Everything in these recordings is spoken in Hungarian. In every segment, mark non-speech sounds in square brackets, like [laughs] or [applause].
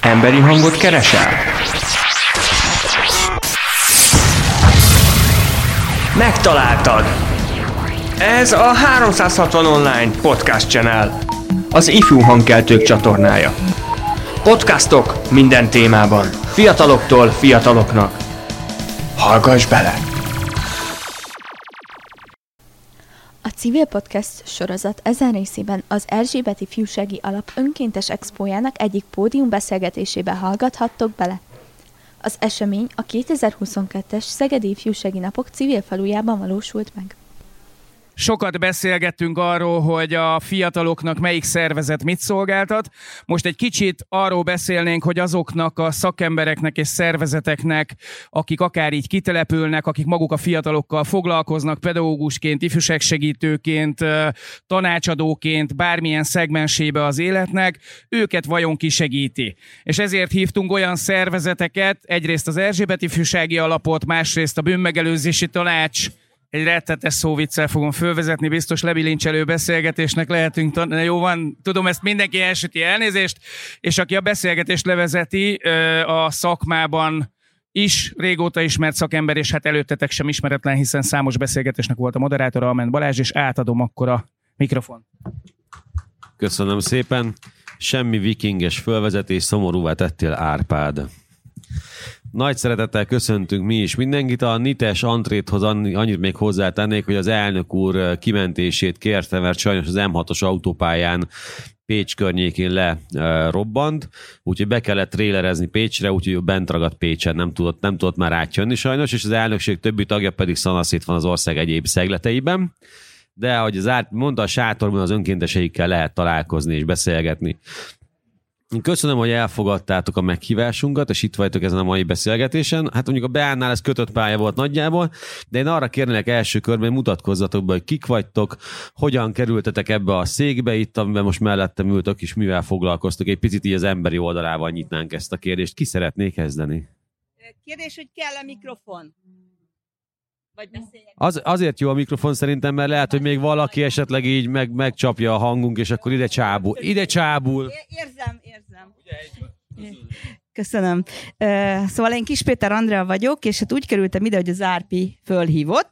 Emberi hangot keresel? Megtaláltad! Ez a 360 Online Podcast Channel, az ifjú hangkeltők csatornája. Podcastok minden témában, fiataloktól fiataloknak. Hallgass bele! Civil Podcast sorozat ezen részében az Erzsébeti Fiúsági Alap önkéntes expójának egyik pódium beszélgetésébe hallgathattok bele. Az esemény a 2022-es Szegedi Ifjúsági Napok civil falujában valósult meg. Sokat beszélgettünk arról, hogy a fiataloknak melyik szervezet mit szolgáltat. Most egy kicsit arról beszélnénk, hogy azoknak a szakembereknek és szervezeteknek, akik akár így kitelepülnek, akik maguk a fiatalokkal foglalkoznak, pedagógusként, ifjúságsegítőként, tanácsadóként, bármilyen szegmensébe az életnek, őket vajon kisegíti. És ezért hívtunk olyan szervezeteket, egyrészt az Erzsébet Ifjúsági Alapot, másrészt a Bűnmegelőzési Tanács, egy rettetes szóviccel fogom fölvezetni, biztos lebilincselő beszélgetésnek lehetünk, jó van, tudom, ezt mindenki elsüti elnézést, és aki a beszélgetést levezeti a szakmában is régóta ismert szakember, és hát előttetek sem ismeretlen, hiszen számos beszélgetésnek volt a moderátora, Ament Balázs, és átadom akkor a mikrofon. Köszönöm szépen. Semmi vikinges fölvezetés, szomorúvá tettél Árpád. Nagy szeretettel köszöntünk mi is mindenkit. A Nites Antréthoz annyit még hozzátennék, hogy az elnök úr kimentését kérte, mert sajnos az M6-os autópályán Pécs környékén le e, robbant, úgyhogy be kellett trélerezni Pécsre, úgyhogy bent ragadt Pécsen, nem tudott, nem tudott már átjönni sajnos, és az elnökség többi tagja pedig szanaszét van az ország egyéb szegleteiben. De ahogy az át, mondta, a sátorban az önkénteseikkel lehet találkozni és beszélgetni. Köszönöm, hogy elfogadtátok a meghívásunkat, és itt vagytok ezen a mai beszélgetésen. Hát mondjuk a Beánnál ez kötött pálya volt nagyjából, de én arra kérnélek első körben, hogy mutatkozzatok be, hogy kik vagytok, hogyan kerültetek ebbe a székbe itt, amiben most mellettem ültök, és mivel foglalkoztok. Egy picit így az emberi oldalával nyitnánk ezt a kérdést. Ki szeretné kezdeni? Kérdés, hogy kell a mikrofon? Vagy Az, azért jó a mikrofon szerintem, mert lehet, hogy még valaki esetleg így meg, megcsapja a hangunk, és akkor ide csábul. Ide csábul. Érzem, érzem. Köszönöm. Szóval én Kis Péter Andrea vagyok, és hát úgy kerültem ide, hogy az Árpi fölhívott.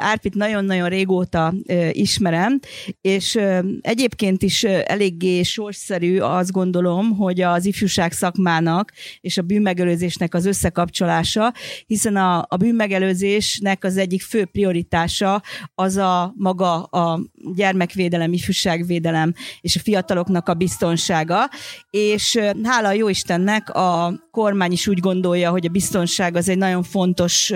Árpit nagyon-nagyon régóta ismerem, és egyébként is eléggé sorszerű azt gondolom, hogy az ifjúság szakmának és a bűnmegelőzésnek az összekapcsolása, hiszen a, a bűnmegelőzésnek az egyik fő prioritása az a maga a gyermekvédelem, ifjúságvédelem és a fiataloknak a biztonsága, és hála jó Istennek a kormány is úgy gondolja, hogy a biztonság az egy nagyon fontos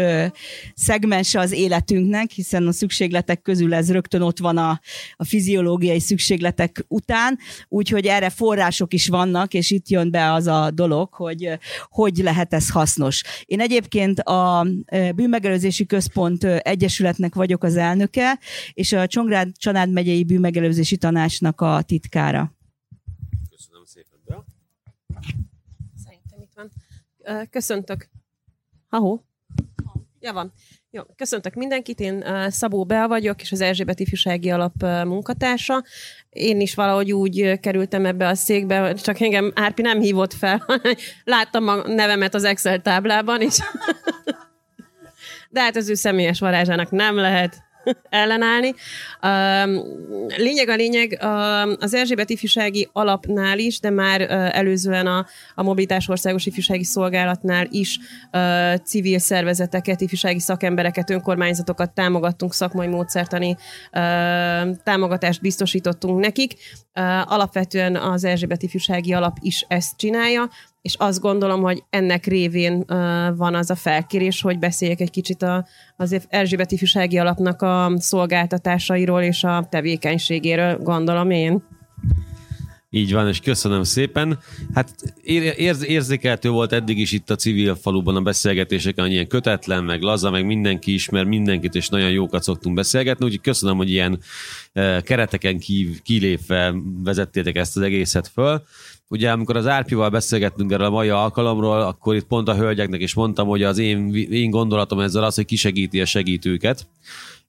szegmense az életünknek, hiszen a szükségletek közül ez rögtön ott van a, a fiziológiai szükségletek után, úgyhogy erre források is vannak, és itt jön be az a dolog, hogy hogy lehet ez hasznos. Én egyébként a Bűnmegelőzési Központ Egyesületnek vagyok az elnöke, és a Csongrád Csanád megyei Bűnmegelőzési Tanácsnak a titkára. Köszöntök. Ahó? Ja, van. Jó, köszöntök mindenkit, én Szabó Bel vagyok, és az Erzsébet Ifjúsági Alap munkatársa. Én is valahogy úgy kerültem ebbe a székbe, csak engem Árpi nem hívott fel. [laughs] Láttam a nevemet az Excel táblában, és [laughs] de hát az ő személyes varázsának nem lehet ellenállni. Lényeg a lényeg, az Erzsébet ifjúsági alapnál is, de már előzően a, a Mobilitás Országos Ifjúsági Szolgálatnál is civil szervezeteket, ifjúsági szakembereket, önkormányzatokat támogattunk, szakmai módszertani támogatást biztosítottunk nekik. Alapvetően az Erzsébet ifjúsági alap is ezt csinálja, és azt gondolom, hogy ennek révén uh, van az a felkérés, hogy beszéljek egy kicsit a, az Erzsébet Ifjúsági Alapnak a szolgáltatásairól és a tevékenységéről, gondolom én. Így van, és köszönöm szépen. Hát érz, érzékeltő volt eddig is itt a civil faluban a beszélgetéseken, ilyen kötetlen, meg laza, meg mindenki ismer mindenkit, és nagyon jókat szoktunk beszélgetni, úgyhogy köszönöm, hogy ilyen kereteken kív, kilépve vezettétek ezt az egészet föl. Ugye amikor az Árpival beszélgettünk erről a mai alkalomról, akkor itt pont a hölgyeknek is mondtam, hogy az én, én gondolatom ezzel az, hogy kisegíti a segítőket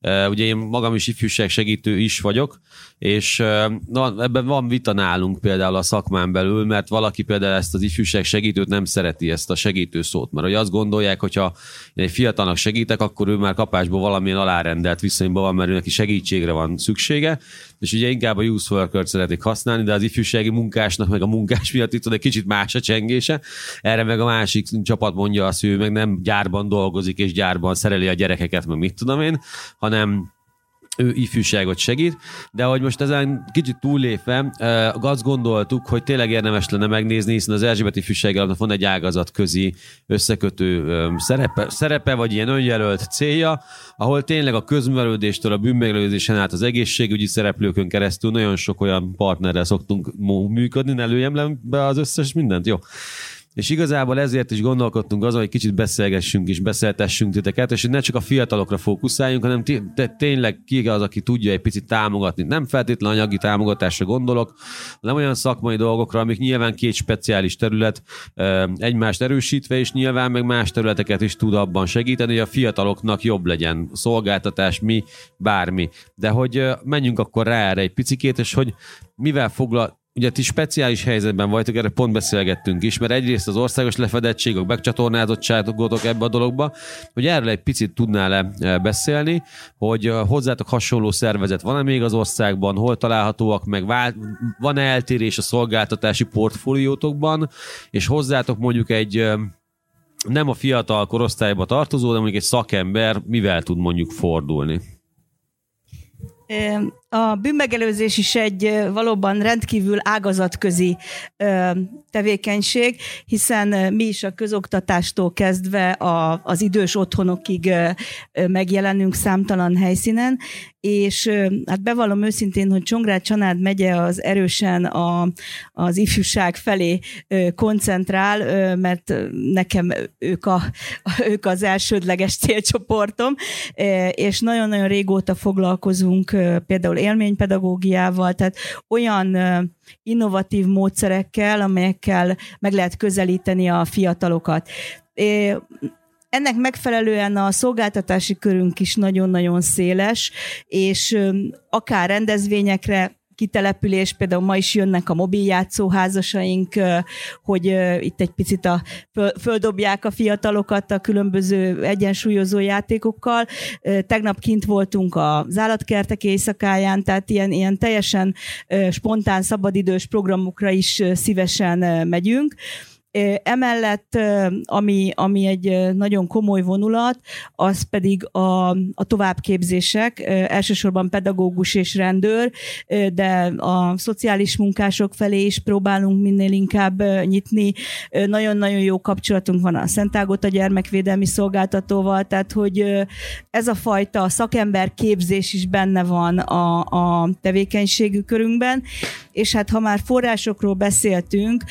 Ugye én magam is ifjúság segítő is vagyok, és na, ebben van vita nálunk például a szakmán belül, mert valaki például ezt az ifjúság segítőt nem szereti, ezt a segítő szót, mert hogy azt gondolják, hogyha egy fiatalnak segítek, akkor ő már kapásból valamilyen alárendelt viszonyban van, mert ő neki segítségre van szüksége, és ugye inkább a youth worker szeretik használni, de az ifjúsági munkásnak meg a munkás miatt itt egy kicsit más a csengése. Erre meg a másik csapat mondja azt, hogy ő meg nem gyárban dolgozik, és gyárban szereli a gyerekeket, meg mit tudom én, hanem ő ifjúságot segít, de hogy most ezen kicsit túllépve, azt gondoltuk, hogy tényleg érdemes lenne megnézni, hiszen az Erzsébet ifjúsági van egy ágazat közi összekötő szerepe, szerepe, vagy ilyen önjelölt célja, ahol tényleg a közművelődéstől a bűnmegelőzésen át az egészségügyi szereplőkön keresztül nagyon sok olyan partnerrel szoktunk működni, ne lőjem be az összes mindent, jó? És igazából ezért is gondolkodtunk azon, hogy kicsit beszélgessünk és beszéltessünk titeket, és hogy ne csak a fiatalokra fókuszáljunk, hanem tényleg ki az, aki tudja egy picit támogatni. Nem feltétlenül anyagi támogatásra gondolok, hanem olyan szakmai dolgokra, amik nyilván két speciális terület egymást erősítve, és nyilván meg más területeket is tud abban segíteni, hogy a fiataloknak jobb legyen szolgáltatás, mi, bármi. De hogy menjünk akkor rá erre egy picikét, és hogy mivel foglal, ugye ti speciális helyzetben vagytok, erre pont beszélgettünk is, mert egyrészt az országos lefedettség, a begcsatornázottságotok ebbe a dologba, hogy erről egy picit tudnál-e e, beszélni, hogy e, hozzátok hasonló szervezet van-e még az országban, hol találhatóak meg, van-e eltérés a szolgáltatási portfóliótokban, és hozzátok mondjuk egy e, nem a fiatal korosztályba tartozó, de mondjuk egy szakember mivel tud mondjuk fordulni? A bűnmegelőzés is egy valóban rendkívül ágazatközi tevékenység, hiszen mi is a közoktatástól kezdve a, az idős otthonokig megjelenünk számtalan helyszínen, és hát bevallom őszintén, hogy Csongrád Csanád megye az erősen a, az ifjúság felé koncentrál, mert nekem ők, a, [laughs] ők az elsődleges célcsoportom, és nagyon-nagyon régóta foglalkozunk például élménypedagógiával, tehát olyan innovatív módszerekkel, amelyekkel meg lehet közelíteni a fiatalokat. Ennek megfelelően a szolgáltatási körünk is nagyon-nagyon széles, és akár rendezvényekre kitelepülés, például ma is jönnek a mobiljátszóházasaink, hogy itt egy picit a, földobják a fiatalokat a különböző egyensúlyozó játékokkal. Tegnap kint voltunk az állatkertek éjszakáján, tehát ilyen, ilyen teljesen spontán szabadidős programokra is szívesen megyünk. Emellett, ami, ami egy nagyon komoly vonulat, az pedig a, a továbbképzések, elsősorban pedagógus és rendőr, de a szociális munkások felé is próbálunk minél inkább nyitni. Nagyon-nagyon jó kapcsolatunk van a Szentágot a gyermekvédelmi szolgáltatóval, tehát hogy ez a fajta szakember képzés is benne van a, a tevékenységű körünkben, és hát ha már forrásokról beszéltünk,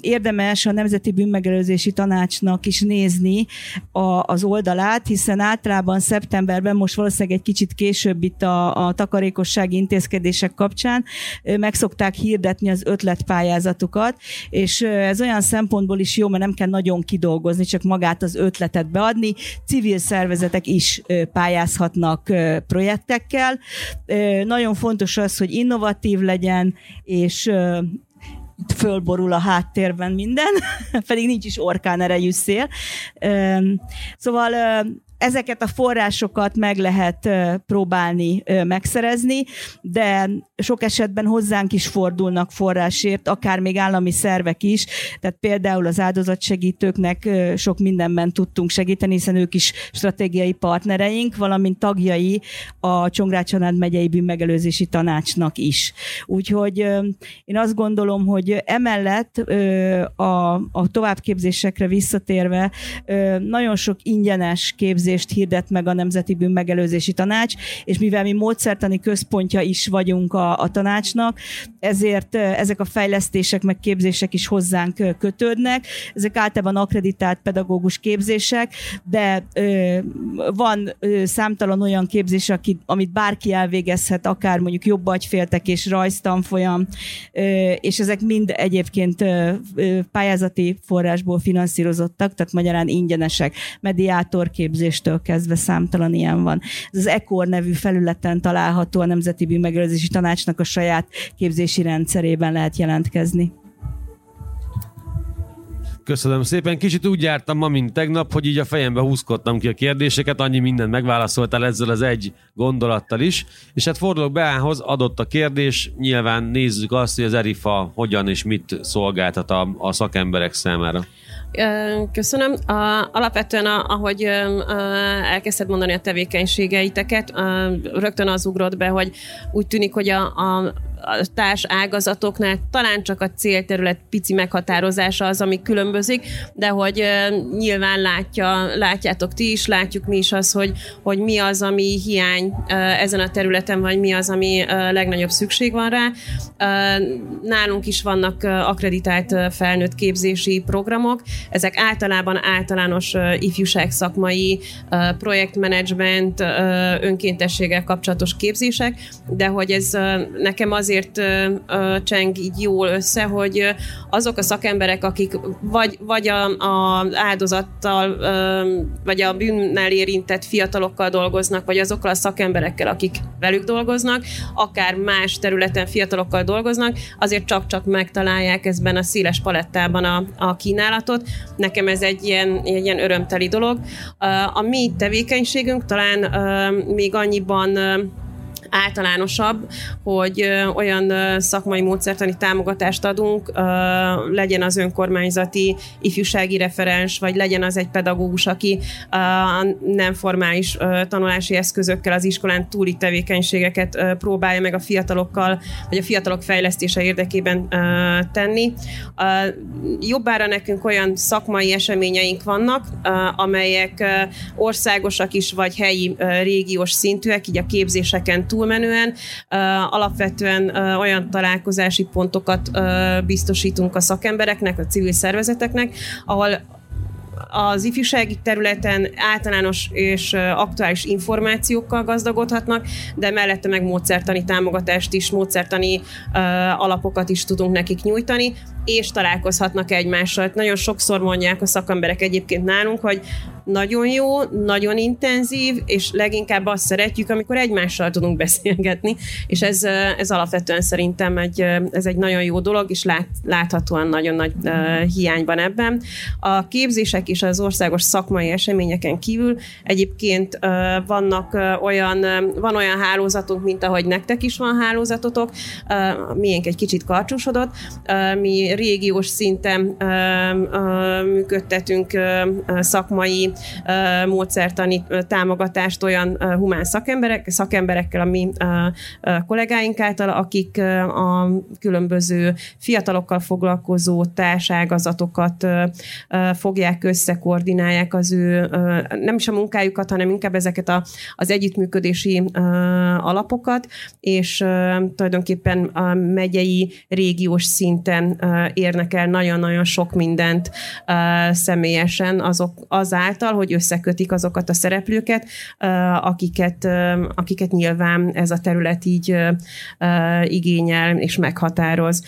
érdemes a Nemzeti Bűnmegelőzési Tanácsnak is nézni a, az oldalát, hiszen általában szeptemberben, most valószínűleg egy kicsit később itt a, a takarékossági intézkedések kapcsán meg szokták hirdetni az ötletpályázatukat, és ez olyan szempontból is jó, mert nem kell nagyon kidolgozni, csak magát az ötletet beadni. Civil szervezetek is pályázhatnak projektekkel. Nagyon fontos az, hogy innovatív legyen, és fölborul a háttérben minden, [laughs] pedig nincs is orkán erejű szél. Szóval ezeket a forrásokat meg lehet próbálni megszerezni, de sok esetben hozzánk is fordulnak forrásért, akár még állami szervek is, tehát például az áldozatsegítőknek sok mindenben tudtunk segíteni, hiszen ők is stratégiai partnereink, valamint tagjai a Csongrád Csanád megyei bűnmegelőzési tanácsnak is. Úgyhogy én azt gondolom, hogy emellett a, a továbbképzésekre visszatérve nagyon sok ingyenes képzés képzést hirdet meg a Nemzeti Bűnmegelőzési Tanács, és mivel mi módszertani központja is vagyunk a, a tanácsnak, ezért ezek a fejlesztések, meg képzések is hozzánk kötődnek. Ezek általában akreditált pedagógus képzések, de van számtalan olyan képzés, amit bárki elvégezhet, akár mondjuk jobb agyféltek és rajztanfolyam, és ezek mind egyébként pályázati forrásból finanszírozottak, tehát magyarán ingyenesek, mediátorképzéstől kezdve számtalan ilyen van. Ez az ECOR nevű felületen található a Nemzeti Bűnmegelőzési Tanácsnak a saját képzési rendszerében lehet jelentkezni. Köszönöm szépen. Kicsit úgy jártam ma, mint tegnap, hogy így a fejembe húzkodtam ki a kérdéseket, annyi mindent megválaszoltál ezzel az egy gondolattal is. És hát fordulok Beához, adott a kérdés, nyilván nézzük azt, hogy az ERIFA hogyan és mit szolgáltat a, a szakemberek számára. Köszönöm. A, alapvetően, a, ahogy elkezdted mondani a tevékenységeiteket, rögtön az ugrott be, hogy úgy tűnik, hogy a, a a társ ágazatoknál talán csak a célterület pici meghatározása az, ami különbözik, de hogy nyilván látja, látjátok ti is, látjuk mi is az, hogy, hogy mi az, ami hiány ezen a területen, vagy mi az, ami legnagyobb szükség van rá. Nálunk is vannak akreditált felnőtt képzési programok, ezek általában általános ifjúság szakmai projektmenedzsment, önkéntességgel kapcsolatos képzések, de hogy ez nekem azért azért cseng így jól össze, hogy azok a szakemberek, akik vagy, vagy a, a áldozattal, vagy a bűnnel érintett fiatalokkal dolgoznak, vagy azokkal a szakemberekkel, akik velük dolgoznak, akár más területen fiatalokkal dolgoznak, azért csak-csak megtalálják ezben a széles palettában a, a kínálatot. Nekem ez egy ilyen, egy ilyen örömteli dolog. A mi tevékenységünk talán még annyiban általánosabb, hogy olyan szakmai módszertani támogatást adunk, legyen az önkormányzati ifjúsági referens, vagy legyen az egy pedagógus, aki a nem formális tanulási eszközökkel az iskolán túli tevékenységeket próbálja meg a fiatalokkal, vagy a fiatalok fejlesztése érdekében tenni. Jobbára nekünk olyan szakmai eseményeink vannak, amelyek országosak is, vagy helyi régiós szintűek, így a képzéseken túl túlmenően alapvetően olyan találkozási pontokat biztosítunk a szakembereknek, a civil szervezeteknek, ahol az ifjúsági területen általános és aktuális információkkal gazdagodhatnak, de mellette meg módszertani támogatást is, módszertani alapokat is tudunk nekik nyújtani, és találkozhatnak egymással. Nagyon sokszor mondják a szakemberek egyébként nálunk, hogy nagyon jó, nagyon intenzív, és leginkább azt szeretjük, amikor egymással tudunk beszélgetni, és ez, ez alapvetően szerintem egy, ez egy nagyon jó dolog, és lát, láthatóan nagyon nagy uh, hiány van ebben. A képzések és az országos szakmai eseményeken kívül egyébként uh, vannak uh, olyan, uh, van olyan hálózatunk, mint ahogy nektek is van hálózatotok, uh, miénk egy kicsit karcsúsodott, uh, mi régiós szinten uh, működtetünk szakmai módszertani támogatást olyan humán szakemberek, szakemberekkel, a mi kollégáink által, akik a különböző fiatalokkal foglalkozó társágazatokat fogják össze, koordinálják az ő nem is a munkájukat, hanem inkább ezeket a, az együttműködési alapokat, és tulajdonképpen a megyei, régiós szinten érnek el nagyon-nagyon sok mindent személyesen azok azáltal, által, hogy összekötik azokat a szereplőket, akiket, akiket nyilván ez a terület így igényel és meghatároz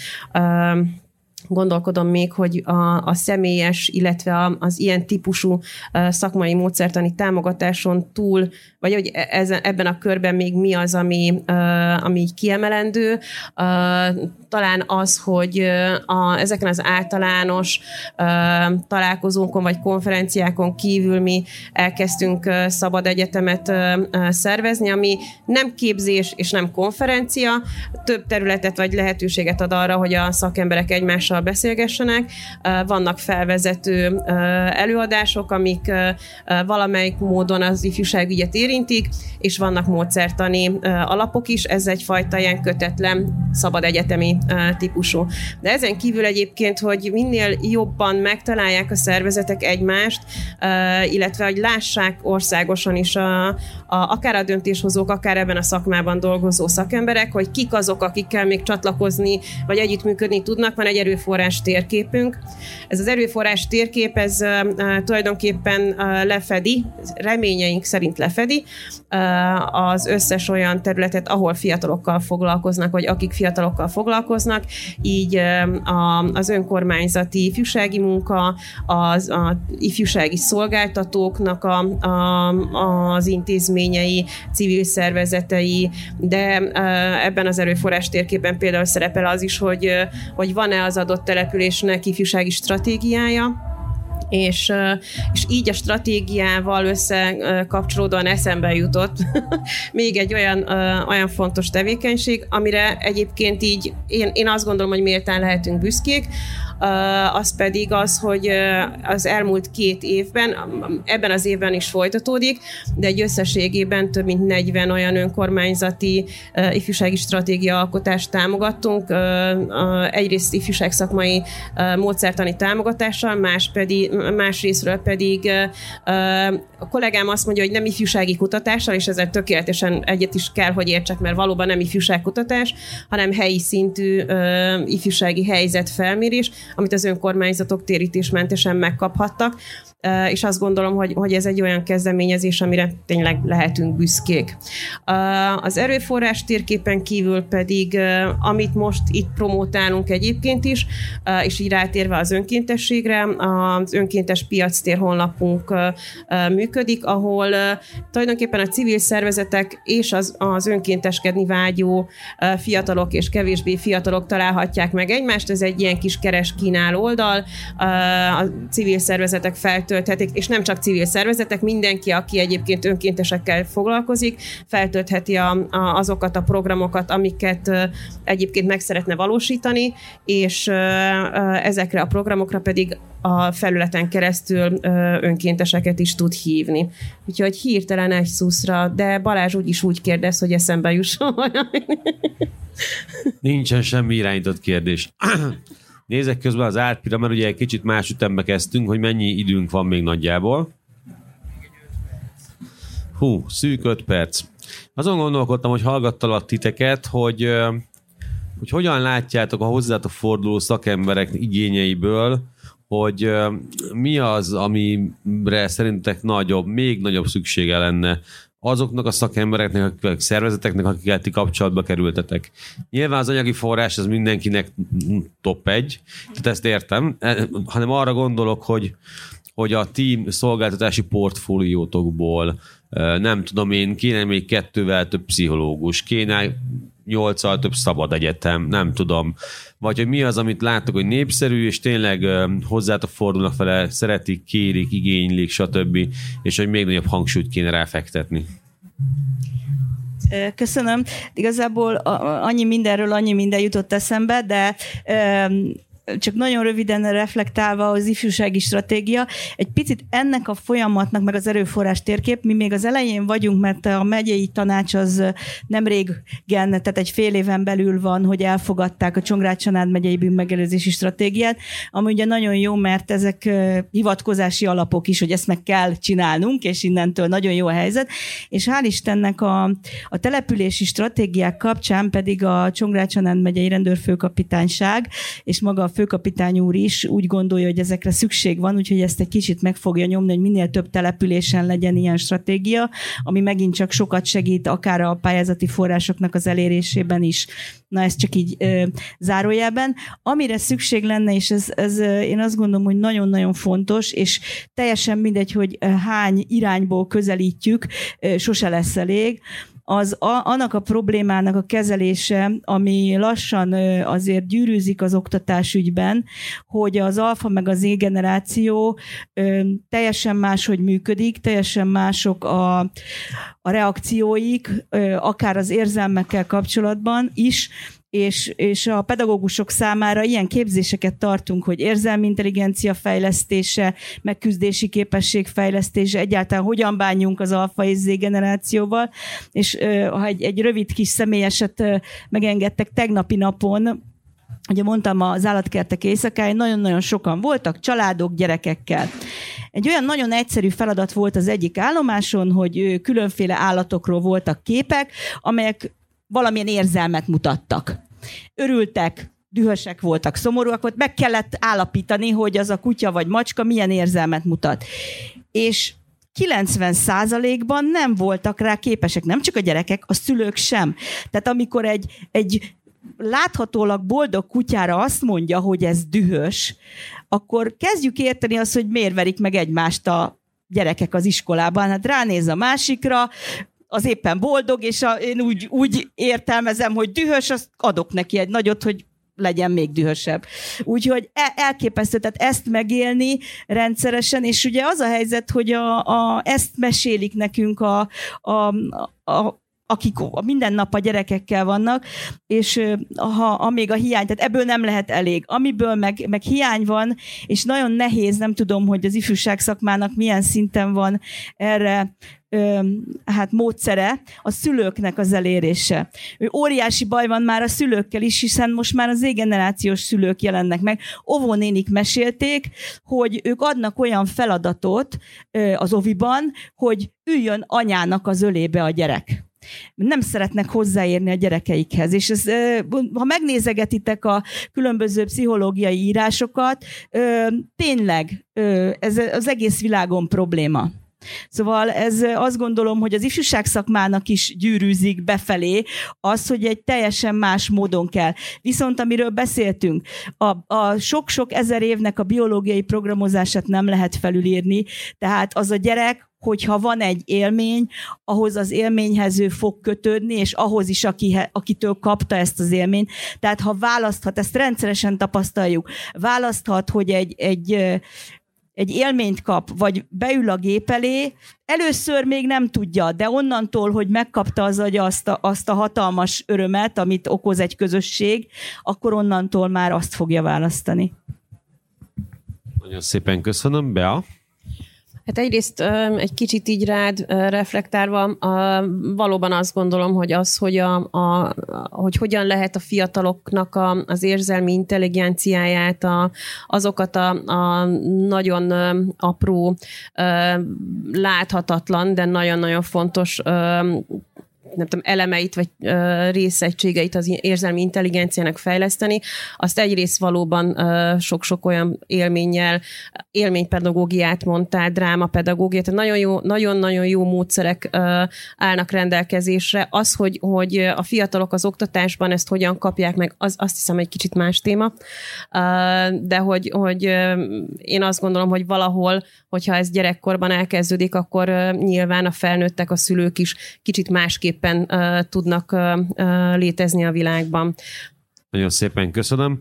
gondolkodom még, hogy a, a személyes, illetve a, az ilyen típusú szakmai módszertani támogatáson túl, vagy hogy e, ezen, ebben a körben még mi az, ami, ami így kiemelendő. Talán az, hogy a, ezeken az általános találkozónkon vagy konferenciákon kívül mi elkezdtünk szabad egyetemet szervezni, ami nem képzés és nem konferencia, több területet vagy lehetőséget ad arra, hogy a szakemberek egymással fiatalokkal beszélgessenek. Vannak felvezető előadások, amik valamelyik módon az ifjúságügyet érintik, és vannak módszertani alapok is, ez egyfajta ilyen kötetlen, szabad egyetemi típusú. De ezen kívül egyébként, hogy minél jobban megtalálják a szervezetek egymást, illetve hogy lássák országosan is a, a, akár a döntéshozók, akár ebben a szakmában dolgozó szakemberek, hogy kik azok, akikkel még csatlakozni, vagy együttműködni tudnak. Van egy erőforrás térképünk. Ez az erőforrás térkép, ez tulajdonképpen lefedi, reményeink szerint lefedi az összes olyan területet, ahol fiatalokkal foglalkoznak, vagy akik fiatalokkal foglalkoznak, így az önkormányzati ifjúsági munka, az a ifjúsági szolgáltatóknak a, a, az intézményei, civil szervezetei, de ebben az erőforrás térképen például szerepel az is, hogy, hogy van-e az adott településnek ifjúsági stratégiája, és, és így a stratégiával összekapcsolódóan eszembe jutott [laughs] még egy olyan, olyan fontos tevékenység, amire egyébként így én, én azt gondolom, hogy méltán lehetünk büszkék, az pedig az, hogy az elmúlt két évben, ebben az évben is folytatódik, de egy összességében több mint 40 olyan önkormányzati ifjúsági stratégia alkotást támogattunk, egyrészt ifjúság szakmai módszertani támogatással, más pedig, más részről pedig a kollégám azt mondja, hogy nem ifjúsági kutatással, és ezzel tökéletesen egyet is kell, hogy értsek, mert valóban nem ifjúságkutatás, hanem helyi szintű ifjúsági helyzetfelmérés, amit az önkormányzatok térítésmentesen megkaphattak, és azt gondolom, hogy, hogy ez egy olyan kezdeményezés, amire tényleg lehetünk büszkék. Az erőforrás térképen kívül pedig, amit most itt promótálunk egyébként is, és így rátérve az önkéntességre, az önkéntes piactér honlapunk működik, ahol tulajdonképpen a civil szervezetek és az, az önkénteskedni vágyó fiatalok és kevésbé fiatalok találhatják meg egymást. Ez egy ilyen kis keres kínáló oldal, a civil szervezetek feltölthetik, és nem csak civil szervezetek, mindenki, aki egyébként önkéntesekkel foglalkozik, feltöltheti a, a, azokat a programokat, amiket egyébként meg szeretne valósítani, és ezekre a programokra pedig a felületen keresztül önkénteseket is tud hívni. Úgyhogy hirtelen egy szuszra, de Balázs úgyis úgy kérdez, hogy eszembe jusson Nincsen semmi irányított kérdés. Nézek közben az árpira, mert ugye egy kicsit más ütembe kezdtünk, hogy mennyi időnk van még nagyjából. Hú, szűk öt perc. Azon gondolkodtam, hogy hallgattalak titeket, hogy, hogy hogyan látjátok a hozzátok forduló szakemberek igényeiből, hogy mi az, amire szerintek nagyobb, még nagyobb szüksége lenne azoknak a szakembereknek, a szervezeteknek, akikkel ti kapcsolatba kerültetek. Nyilván az anyagi forrás az mindenkinek top egy, tehát ezt értem, e, hanem arra gondolok, hogy, hogy a team szolgáltatási portfóliótokból nem tudom én, kéne még kettővel több pszichológus, kéne nyolccal több szabad egyetem, nem tudom. Vagy hogy mi az, amit láttok, hogy népszerű, és tényleg hozzátok fordulnak vele, szeretik, kérik, igénylik, stb. És hogy még nagyobb hangsúlyt kéne ráfektetni. Köszönöm. Igazából annyi mindenről annyi minden jutott eszembe, de csak nagyon röviden reflektálva az ifjúsági stratégia, egy picit ennek a folyamatnak, meg az erőforrás térkép, mi még az elején vagyunk, mert a megyei tanács az nem régen, tehát egy fél éven belül van, hogy elfogadták a Csongrád-Csanád megyei bűnmegelőzési stratégiát, ami ugye nagyon jó, mert ezek hivatkozási alapok is, hogy ezt meg kell csinálnunk, és innentől nagyon jó a helyzet, és hál' Istennek a, a települési stratégiák kapcsán pedig a Csongrád-Csanád megyei rendőrfőkapitányság és maga a főkapitány úr is úgy gondolja, hogy ezekre szükség van, úgyhogy ezt egy kicsit meg fogja nyomni, hogy minél több településen legyen ilyen stratégia, ami megint csak sokat segít akár a pályázati forrásoknak az elérésében is. Na ez csak így ö, zárójelben. Amire szükség lenne, és ez, ez én azt gondolom, hogy nagyon-nagyon fontos, és teljesen mindegy, hogy hány irányból közelítjük, sose lesz elég, az a, annak a problémának a kezelése, ami lassan azért gyűrűzik az oktatásügyben, hogy az alfa meg az Z generáció teljesen máshogy működik, teljesen mások a, a reakcióik, akár az érzelmekkel kapcsolatban is, és, és a pedagógusok számára ilyen képzéseket tartunk, hogy érzelmi intelligencia fejlesztése, megküzdési képesség fejlesztése, egyáltalán hogyan bánjunk az alfa és Z generációval, és ha egy, egy rövid kis személyeset megengedtek tegnapi napon, ugye mondtam, az állatkertek éjszakáin nagyon-nagyon sokan voltak, családok, gyerekekkel. Egy olyan nagyon egyszerű feladat volt az egyik állomáson, hogy különféle állatokról voltak képek, amelyek valamilyen érzelmet mutattak. Örültek, dühösek voltak, szomorúak volt, meg kellett állapítani, hogy az a kutya vagy macska milyen érzelmet mutat. És 90%-ban nem voltak rá képesek, nem csak a gyerekek, a szülők sem. Tehát amikor egy, egy láthatólag boldog kutyára azt mondja, hogy ez dühös, akkor kezdjük érteni azt, hogy miért verik meg egymást a gyerekek az iskolában. Hát ránéz a másikra, az éppen boldog, és a, én úgy, úgy értelmezem, hogy dühös, azt adok neki egy nagyot, hogy legyen még dühösebb. Úgyhogy e, elképesztő, tehát ezt megélni rendszeresen, és ugye az a helyzet, hogy a, a, ezt mesélik nekünk a, a, a akik minden nap a gyerekekkel vannak, és ha amíg a hiány, tehát ebből nem lehet elég. Amiből meg, meg hiány van, és nagyon nehéz, nem tudom, hogy az ifjúság szakmának milyen szinten van erre hát módszere a szülőknek az elérése. Ő óriási baj van már a szülőkkel is, hiszen most már az égenerációs szülők jelennek meg. Óvónénik mesélték, hogy ők adnak olyan feladatot az oviban, hogy üljön anyának az ölébe a gyerek nem szeretnek hozzáérni a gyerekeikhez. És ez, ha megnézegetitek a különböző pszichológiai írásokat, tényleg ez az egész világon probléma. Szóval ez azt gondolom, hogy az ifjúság szakmának is gyűrűzik befelé az, hogy egy teljesen más módon kell. Viszont amiről beszéltünk, a, sok-sok ezer évnek a biológiai programozását nem lehet felülírni, tehát az a gyerek, hogyha van egy élmény, ahhoz az élményhez ő fog kötődni, és ahhoz is, aki, akitől kapta ezt az élményt. Tehát ha választhat, ezt rendszeresen tapasztaljuk, választhat, hogy egy, egy egy élményt kap, vagy beül a gép elé, először még nem tudja, de onnantól, hogy megkapta az agya azt a, azt a hatalmas örömet, amit okoz egy közösség, akkor onnantól már azt fogja választani. Nagyon szépen köszönöm, Bea. Hát egyrészt egy kicsit így rád reflektálva, valóban azt gondolom, hogy az, hogy, a, a, hogy hogyan lehet a fiataloknak a, az érzelmi intelligenciáját, a, azokat a, a nagyon apró, láthatatlan, de nagyon-nagyon fontos nem tudom, elemeit vagy uh, részegységeit az érzelmi intelligenciának fejleszteni, azt egyrészt valóban uh, sok-sok olyan élménnyel, élménypedagógiát mondtál, drámapedagógiát, nagyon jó, nagyon-nagyon jó módszerek uh, állnak rendelkezésre. Az, hogy, hogy a fiatalok az oktatásban ezt hogyan kapják meg, az azt hiszem egy kicsit más téma, uh, de hogy, hogy én azt gondolom, hogy valahol, hogyha ez gyerekkorban elkezdődik, akkor nyilván a felnőttek, a szülők is kicsit másképpen szépen uh, tudnak uh, uh, létezni a világban. Nagyon szépen köszönöm.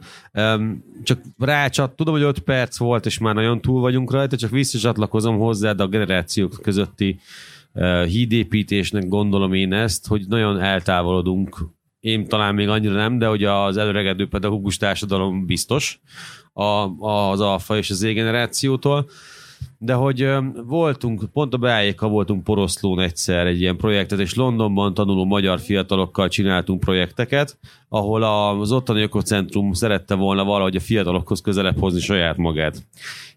Csak rácsat, tudom, hogy 5 perc volt, és már nagyon túl vagyunk rajta, csak visszacsatlakozom hozzá, a generációk közötti hídépítésnek gondolom én ezt, hogy nagyon eltávolodunk. Én talán még annyira nem, de hogy az előregedő pedagógus társadalom biztos az alfa és az Z generációtól de hogy voltunk, pont a Beájékkal voltunk Poroszlón egyszer egy ilyen projektet, és Londonban tanuló magyar fiatalokkal csináltunk projekteket, ahol az ottani ökocentrum szerette volna valahogy a fiatalokhoz közelebb hozni saját magát.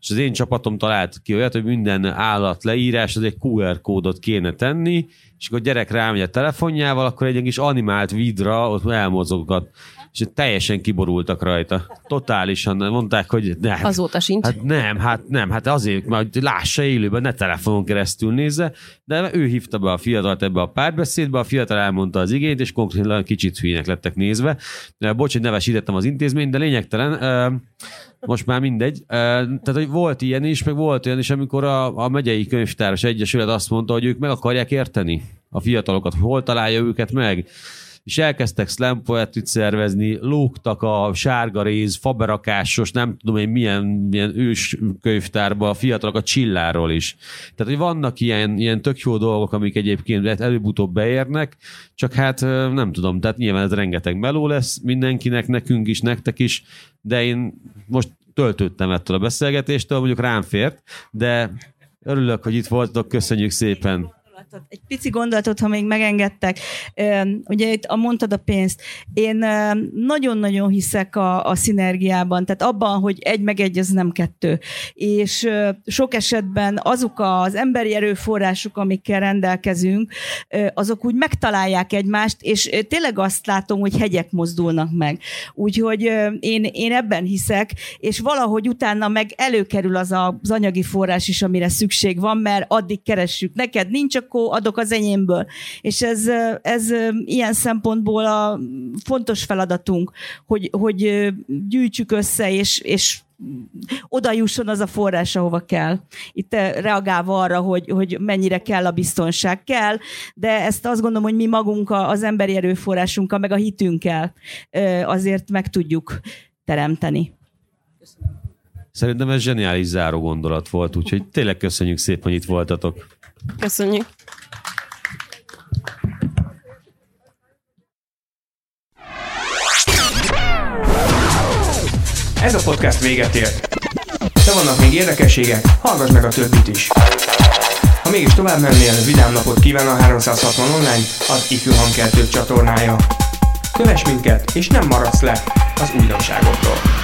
És az én csapatom talált ki olyat, hogy minden állat leírás, az egy QR kódot kéne tenni, és akkor a gyerek rámegy a telefonjával, akkor egy kis animált vidra ott elmozogat és teljesen kiborultak rajta. Totálisan mondták, hogy nem. Azóta sincs. Hát nem, hát nem, hát azért, mert lássa élőben, ne telefonon keresztül nézze, de ő hívta be a fiatalt ebbe a párbeszédbe, a fiatal elmondta az igényt, és konkrétan kicsit hülyének lettek nézve. Bocs, hogy nevesítettem az intézményt, de lényegtelen. Most már mindegy. Tehát, hogy volt ilyen is, meg volt olyan is, amikor a, a megyei könyvtáros egyesület azt mondta, hogy ők meg akarják érteni a fiatalokat, hol találja őket meg és elkezdtek slam poetry szervezni, lógtak a sárga réz, faberakásos, nem tudom én milyen, milyen ős könyvtárba a fiatalok a csilláról is. Tehát, hogy vannak ilyen, ilyen tök jó dolgok, amik egyébként előbb-utóbb beérnek, csak hát nem tudom, tehát nyilván ez rengeteg meló lesz mindenkinek, nekünk is, nektek is, de én most töltődtem ettől a beszélgetéstől, mondjuk rám fért, de örülök, hogy itt voltatok, köszönjük szépen gondolatot, egy pici gondolatot, ha még megengedtek. Ugye itt a mondtad a pénzt. Én nagyon-nagyon hiszek a, a szinergiában, tehát abban, hogy egy meg egy, az nem kettő. És sok esetben azok az emberi erőforrások, amikkel rendelkezünk, azok úgy megtalálják egymást, és tényleg azt látom, hogy hegyek mozdulnak meg. Úgyhogy én, én ebben hiszek, és valahogy utána meg előkerül az az anyagi forrás is, amire szükség van, mert addig keressük. Neked nincs, akkor akkor adok az enyémből. És ez, ez ilyen szempontból a fontos feladatunk, hogy, hogy gyűjtsük össze, és, és oda jusson az a forrás, ahova kell. Itt reagálva arra, hogy, hogy mennyire kell a biztonság. Kell, de ezt azt gondolom, hogy mi magunk az emberi erőforrásunkkal, meg a hitünkkel azért meg tudjuk teremteni. Szerintem ez zseniális záró gondolat volt, úgyhogy tényleg köszönjük szépen, hogy itt voltatok. Köszönjük. Ez a podcast véget ért. De vannak még érdekességek, hallgass meg a többit is. Ha mégis tovább mennél, vidám napot kíván a 360 online, az Ifjú Hangkeltők csatornája. Kövess minket, és nem maradsz le az újdonságokról.